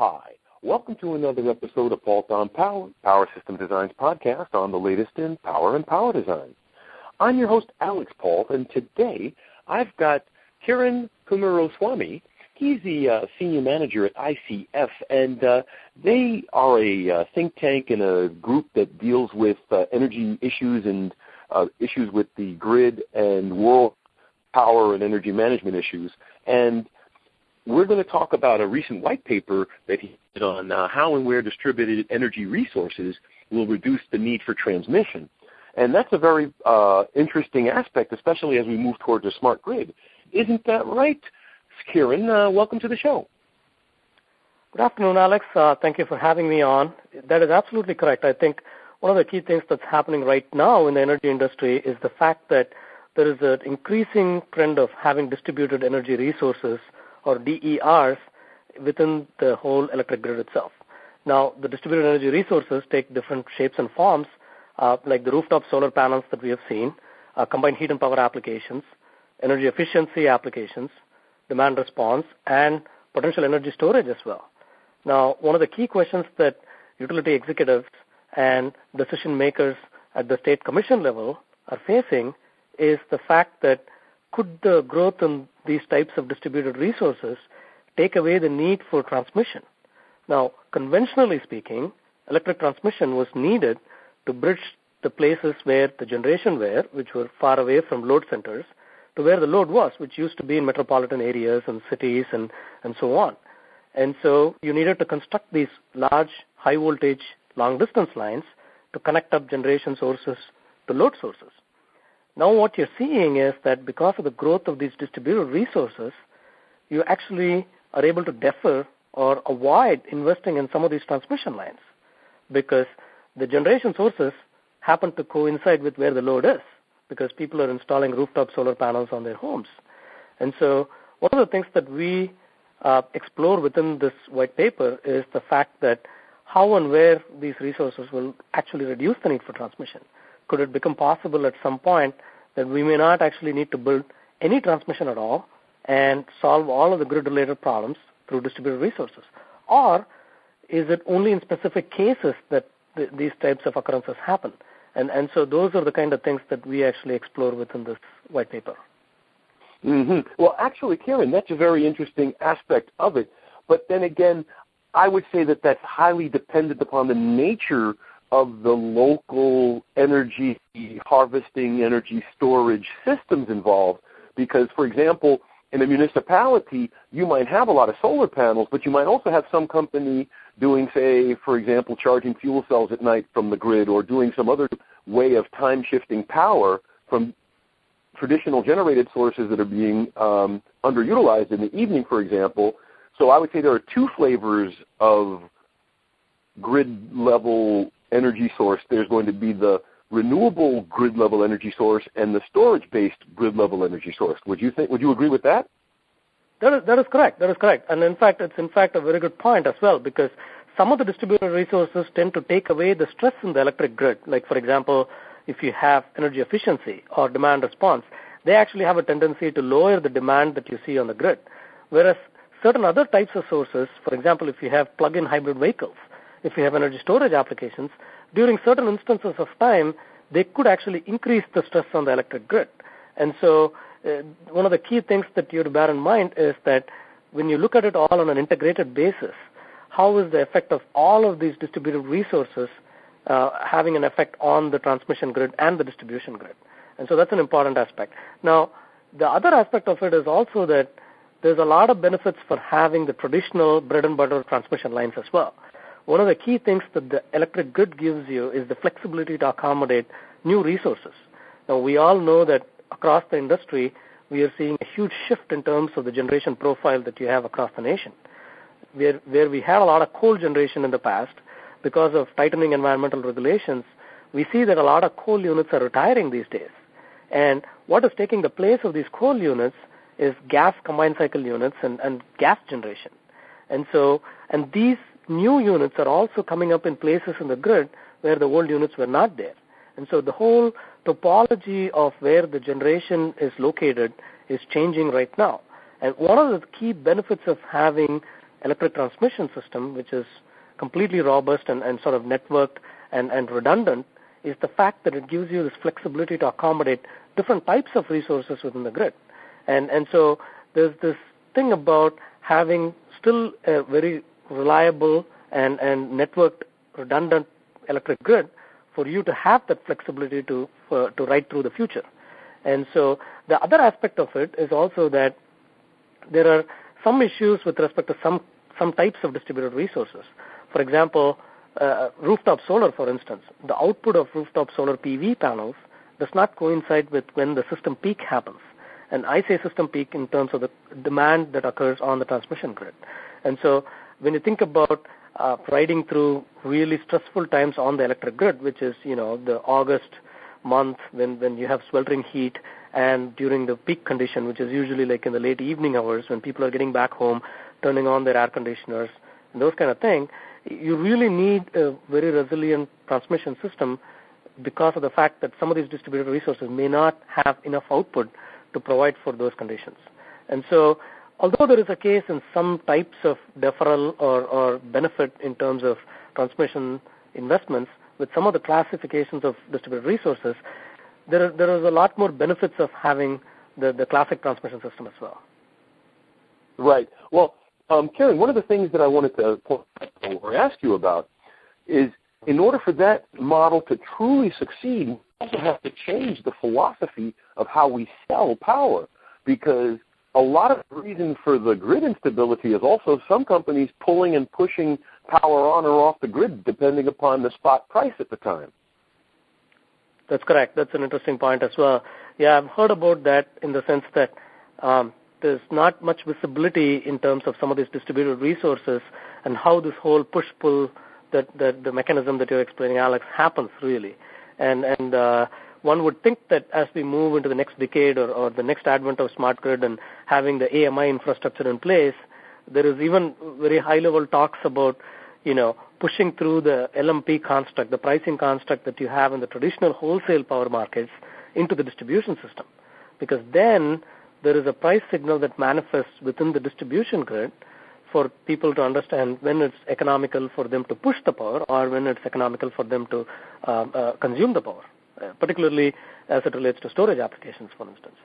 Hi, welcome to another episode of Paultre on Power, Power System Design's podcast on the latest in power and power design. I'm your host, Alix Paultre, and today I've got Kiran Kumaraswamy. He's the uh, senior manager at ICF, and uh, they are a uh, think tank and a group that deals with uh, energy issues and uh, issues with the grid and world power and energy management issues. And we're going to talk about a recent white paper that he did on uh, how and where distributed energy resources will reduce the need for transmission. And that's a very uh, interesting aspect, especially as we move towards a smart grid. Isn't that right, Kiran? Uh, welcome to the show. Good afternoon, Alix. Uh, thank you for having me on. That is absolutely correct. I think one of the key things that's happening right now in the energy industry is the fact that there is an increasing trend of having distributed energy resources or DERs within the whole electric grid itself. Now, the distributed energy resources take different shapes and forms, uh, like the rooftop solar panels that we have seen, uh, combined heat and power applications, energy efficiency applications, demand response, and potential energy storage as well. Now, one of the key questions that utility executives and decision makers at the state commission level are facing is the fact that could the growth in these types of distributed resources take away the need for transmission? Now, conventionally speaking, electric transmission was needed to bridge the places where the generation were, which were far away from load centers, to where the load was, which used to be in metropolitan areas and cities and, and so on. And so you needed to construct these large, high voltage, long distance lines to connect up generation sources to load sources. Now what you're seeing is that because of the growth of these distributed resources, you actually are able to defer or avoid investing in some of these transmission lines because the generation sources happen to coincide with where the load is because people are installing rooftop solar panels on their homes. And so one of the things that we uh, explore within this white paper is the fact that how and where these resources will actually reduce the need for transmission could it become possible at some point that we may not actually need to build any transmission at all and solve all of the grid-related problems through distributed resources? Or is it only in specific cases that th- these types of occurrences happen? And, and so those are the kind of things that we actually explore within this white paper. Mm-hmm. Well, actually, Karen, that's a very interesting aspect of it. But then again, I would say that that's highly dependent upon the nature of the local energy harvesting, energy storage systems involved. Because, for example, in a municipality, you might have a lot of solar panels, but you might also have some company doing, say, for example, charging fuel cells at night from the grid or doing some other way of time shifting power from traditional generated sources that are being um, underutilized in the evening, for example. So I would say there are two flavors of grid level energy source, there's going to be the renewable grid level energy source and the storage based grid level energy source. Would you think would you agree with that? That is, that is correct. That is correct. And in fact, it's in fact a very good point as well because some of the distributed resources tend to take away the stress in the electric grid. Like, for example, if you have energy efficiency or demand response, they actually have a tendency to lower the demand that you see on the grid. Whereas certain other types of sources, for example, if you have plug-in hybrid vehicles, if you have energy storage applications, during certain instances of time, they could actually increase the stress on the electric grid. And so uh, one of the key things that you have to bear in mind is that when you look at it all on an integrated basis, how is the effect of all of these distributed resources uh, having an effect on the transmission grid and the distribution grid? And so that's an important aspect. Now, the other aspect of it is also that there's a lot of benefits for having the traditional bread and butter transmission lines as well one of the key things that the electric grid gives you is the flexibility to accommodate new resources. Now, we all know that across the industry, we are seeing a huge shift in terms of the generation profile that you have across the nation. Where, where we had a lot of coal generation in the past, because of tightening environmental regulations, we see that a lot of coal units are retiring these days. And what is taking the place of these coal units is gas combined cycle units and, and gas generation. And so, and these new units are also coming up in places in the grid where the old units were not there. And so the whole topology of where the generation is located is changing right now. And one of the key benefits of having electric transmission system, which is completely robust and, and sort of networked and, and redundant, is the fact that it gives you this flexibility to accommodate different types of resources within the grid. And, and so there's this thing about having still a very reliable and, and networked redundant electric grid for you to have that flexibility to, for, to ride through the future. And so the other aspect of it is also that there are some issues with respect to some, some types of distributed resources. For example, uh, rooftop solar, for instance, the output of rooftop solar PV panels does not coincide with when the system peak happens. And I say system peak in terms of the demand that occurs on the transmission grid. And so when you think about uh, riding through really stressful times on the electric grid, which is, you know, the August month when, when you have sweltering heat and during the peak condition, which is usually like in the late evening hours when people are getting back home, turning on their air conditioners, and those kind of thing, you really need a very resilient transmission system because of the fact that some of these distributed resources may not have enough output to provide for those conditions. And so, although there is a case in some types of deferral or, or benefit in terms of transmission investments, with some of the classifications of distributed resources, there, are, there is a lot more benefits of having the, the classic transmission system as well. Right. Well, um, Karen, one of the things that I wanted to or ask you about is in order for that model to truly succeed, we also have to change the philosophy of how we sell power because a lot of reason for the grid instability is also some companies pulling and pushing power on or off the grid depending upon the spot price at the time. That's correct. That's an interesting point as well. Yeah, I've heard about that in the sense that um, there's not much visibility in terms of some of these distributed resources and how this whole push-pull, that, that the mechanism that you're explaining, Alix, happens really. And, and uh, one would think that as we move into the next decade or, or the next advent of smart grid and having the AMI infrastructure in place, there is even very high-level talks about, you know, pushing through the LMP construct, the pricing construct that you have in the traditional wholesale power markets into the distribution system. Because then there is a price signal that manifests within the distribution grid for people to understand when it's economical for them to push the power or when it's economical for them to uh, uh, consume the power, particularly as it relates to storage applications, for instance.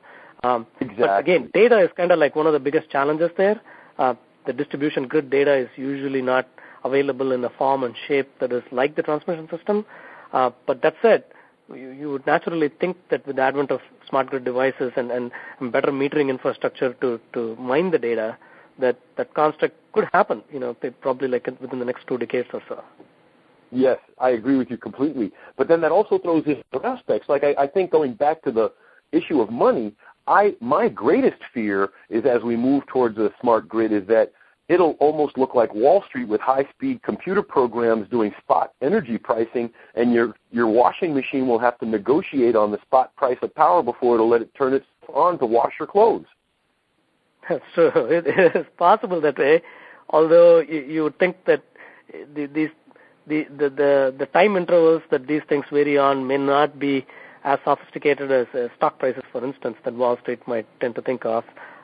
Um, exactly. But again, data is kind of like one of the biggest challenges there. Uh, the distribution grid data is usually not available in a form and shape that is like the transmission system. Uh, but that said, you, you would naturally think that with the advent of smart grid devices and, and, better metering infrastructure to, to mine the data, that that construct could happen, you know, probably like within the next two decades or so. Yes, I agree with you completely. But then that also throws in aspects. Like I, I think going back to the issue of money, I my greatest fear is as we move towards a smart grid is that it'll almost look like Wall Street with high-speed computer programs doing spot energy pricing, and your your washing machine will have to negotiate on the spot price of power before it'll let it turn it on to wash your clothes. That's true. It is possible that way, although you, you would think that the, these the, the the the time intervals that these things vary on may not be as sophisticated as uh, stock prices, for instance, that Wall Street might tend to think of.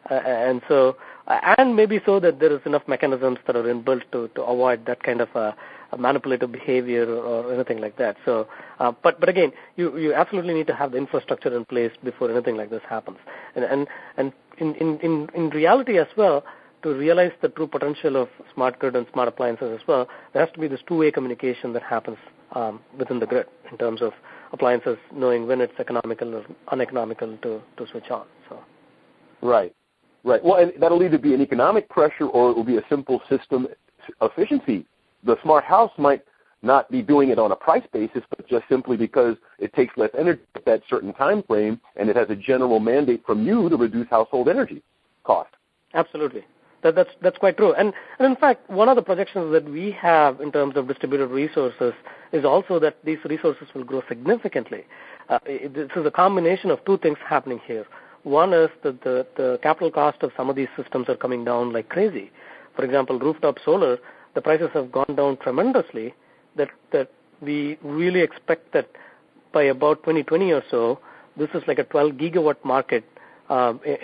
Uh, and so and maybe so that there is enough mechanisms that are inbuilt to, to avoid that kind of a manipulative behavior or, or anything like that. So, uh, but but again, you you absolutely need to have the infrastructure in place before anything like this happens. And and and in in in, in reality as well, to realize the true potential of smart grid and smart appliances as well, there has to be this two-way communication that happens um, within the grid in terms of appliances knowing when it's economical or uneconomical to to switch on. So. Right. Right. Well, and that'll either be an economic pressure or it will be a simple system efficiency. The smart house might not be doing it on a price basis, but just simply because it takes less energy at that certain time frame, and it has a general mandate from you to reduce household energy cost. Absolutely. That, that's that's quite true. And, and in fact, one of the projections that we have in terms of distributed resources is also that these resources will grow significantly. Uh, it, this is a combination of two things happening here. One is that the, the capital cost of some of these systems are coming down like crazy. For example, rooftop solar, the prices have gone down tremendously that, that we really expect that by about 2020 or so, this is like a 12 gigawatt market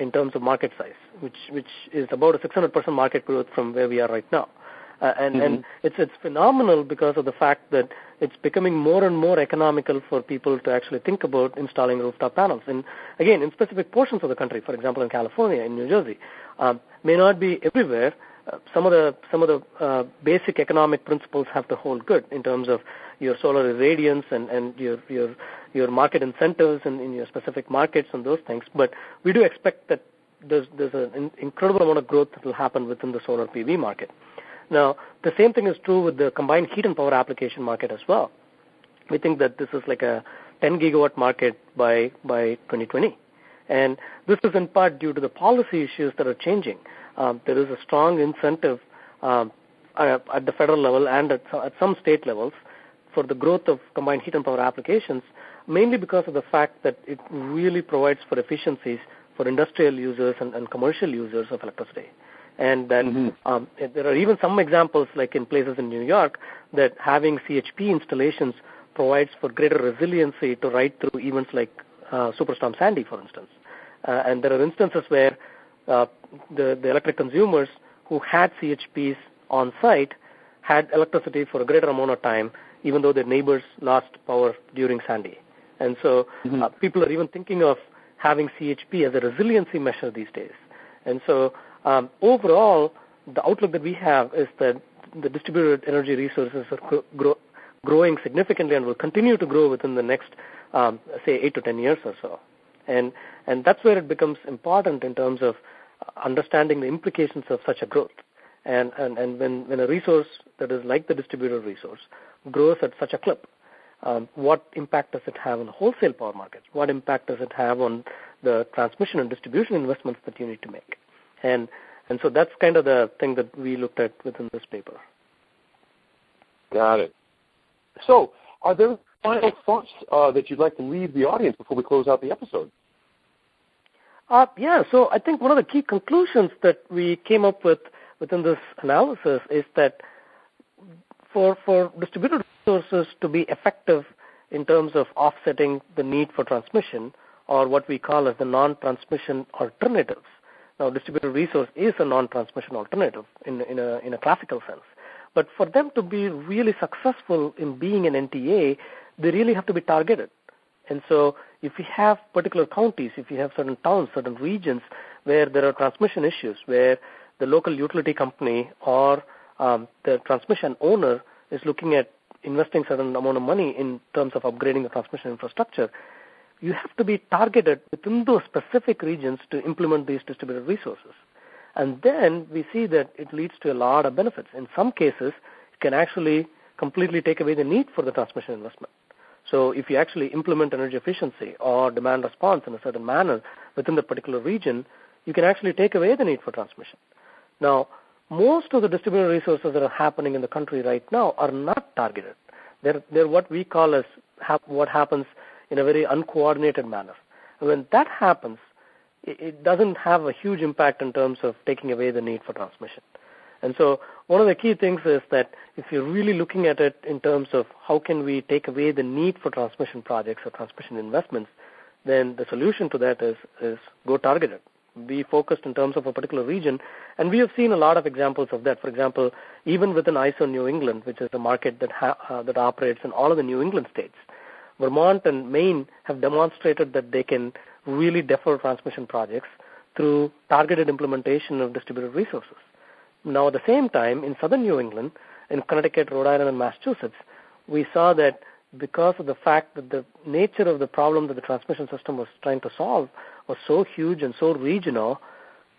in terms of market size, which which is about a 600% market growth from where we are right now. Uh, and mm-hmm. and it's it's phenomenal because of the fact that it's becoming more and more economical for people to actually think about installing rooftop panels. And again, in specific portions of the country, for example, in California, in New Jersey, um, may not be everywhere. Uh, some of the some of the uh, basic economic principles have to hold good in terms of your solar irradiance and and your your your market incentives and in your specific markets and those things. But we do expect that there's there's an incredible amount of growth that will happen within the solar PV market. Now, the same thing is true with the combined heat and power application market as well. We think that this is like a 10 gigawatt market by by 2020, and this is in part due to the policy issues that are changing. Um, there is a strong incentive um, at the federal level and at, at some state levels for the growth of combined heat and power applications, mainly because of the fact that it really provides for efficiencies for industrial users and, and commercial users of electricity. And then mm-hmm. um, there are even some examples, like in places in New York, that having CHP installations provides for greater resiliency to ride through events like uh, Superstorm Sandy, for instance. Uh, and there are instances where uh, the, the electric consumers who had CHPs on site had electricity for a greater amount of time, even though their neighbors lost power during Sandy. And so mm-hmm. uh, people are even thinking of having CHP as a resiliency measure these days. And so um, overall, the outlook that we have is that the distributed energy resources are grow, growing significantly and will continue to grow within the next, um, say, eight to ten years or so. And and that's where it becomes important in terms of understanding the implications of such a growth. And and and when when a resource that is like the distributed resource grows at such a clip, um, what impact does it have on the wholesale power markets? What impact does it have on the transmission and distribution investments that you need to make? And and so that's kind of the thing that we looked at within this paper. Got it. So, are there final thoughts uh, that you'd like to leave the audience before we close out the episode? Uh, yeah, so I think one of the key conclusions that we came up with within this analysis is that for, for distributed resources to be effective in terms of offsetting the need for transmission, or what we call as the non-transmission alternatives, now, distributed resource is a non-transmission alternative in, in, a, in a classical sense. But for them to be really successful in being an NTA, they really have to be targeted. And so if you have particular counties, if you have certain towns, certain regions where there are transmission issues, where the local utility company or um, the transmission owner is looking at investing certain amount of money in terms of upgrading the transmission infrastructure, you have to be targeted within those specific regions to implement these distributed resources. And then we see that it leads to a lot of benefits. In some cases, it can actually completely take away the need for the transmission investment. So if you actually implement energy efficiency or demand response in a certain manner within the particular region, you can actually take away the need for transmission. Now, most of the distributed resources that are happening in the country right now are not targeted. They're, they're what we call as what happens in a very uncoordinated manner. And when that happens, it, it doesn't have a huge impact in terms of taking away the need for transmission. And so one of the key things is that if you're really looking at it in terms of how can we take away the need for transmission projects or transmission investments, then the solution to that is, is go targeted. Be focused in terms of a particular region. And we have seen a lot of examples of that. For example, even within ISO New England, which is a market that, ha- uh, that operates in all of the New England states, Vermont and Maine have demonstrated that they can really defer transmission projects through targeted implementation of distributed resources. Now, at the same time, in southern New England, in Connecticut, Rhode Island, and Massachusetts, we saw that because of the fact that the nature of the problem that the transmission system was trying to solve was so huge and so regional,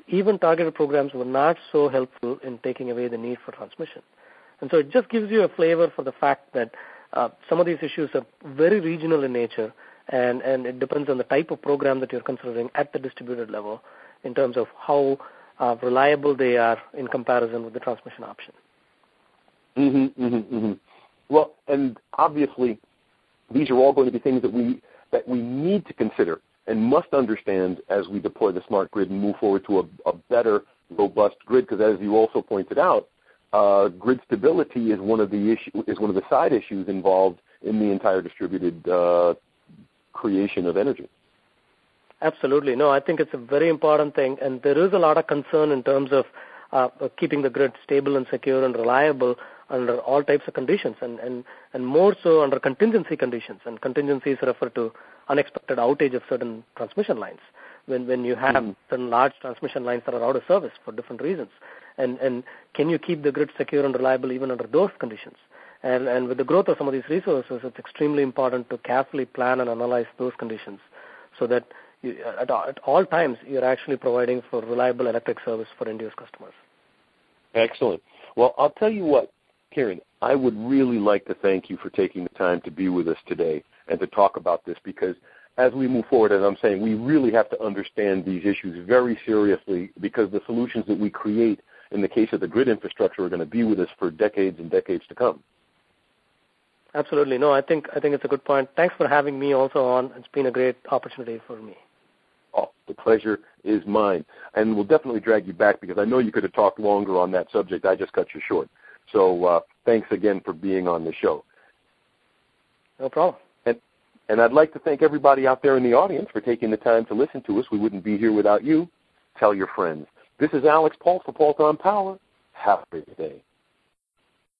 even targeted programs were not so helpful in taking away the need for transmission. And so it just gives you a flavor for the fact that uh, some of these issues are very regional in nature, and, and it depends on the type of program that you're considering at the distributed level in terms of how uh, reliable they are in comparison with the transmission option. Mm-hmm, mm-hmm, mm-hmm. Well, and obviously, these are all going to be things that we that we need to consider and must understand as we deploy the smart grid and move forward to a, a better, robust grid. Because as you also pointed out, uh, grid stability is one of the issue is one of the side issues involved in the entire distributed uh, creation of energy. Absolutely. No, I think it's a very important thing, and there is a lot of concern in terms of uh, keeping the grid stable and secure and reliable under all types of conditions, and, and, and more so under contingency conditions. And contingencies refer to unexpected outage of certain transmission lines when, when you have mm-hmm. certain large transmission lines that are out of service for different reasons. And, and can you keep the grid secure and reliable even under those conditions? And, and with the growth of some of these resources, it's extremely important to carefully plan and analyze those conditions so that you, at, at all times you're actually providing for reliable electric service for end use customers. Excellent. Well, I'll tell you what, Kiran, I would really like to thank you for taking the time to be with us today and to talk about this because as we move forward, as I'm saying, we really have to understand these issues very seriously because the solutions that we create in the case of the grid infrastructure are going to be with us for decades and decades to come. Absolutely. No, I think I think it's a good point. Thanks for having me also on. It's been a great opportunity for me. Oh, the pleasure is mine. And we'll definitely drag you back because I know you could have talked longer on that subject. I just cut you short. So uh, thanks again for being on the show. No problem. And, and I'd like to thank everybody out there in the audience for taking the time to listen to us. We wouldn't be here without you. Tell your friends. This is Alix Paultre for Paultre on Power. Have a great day.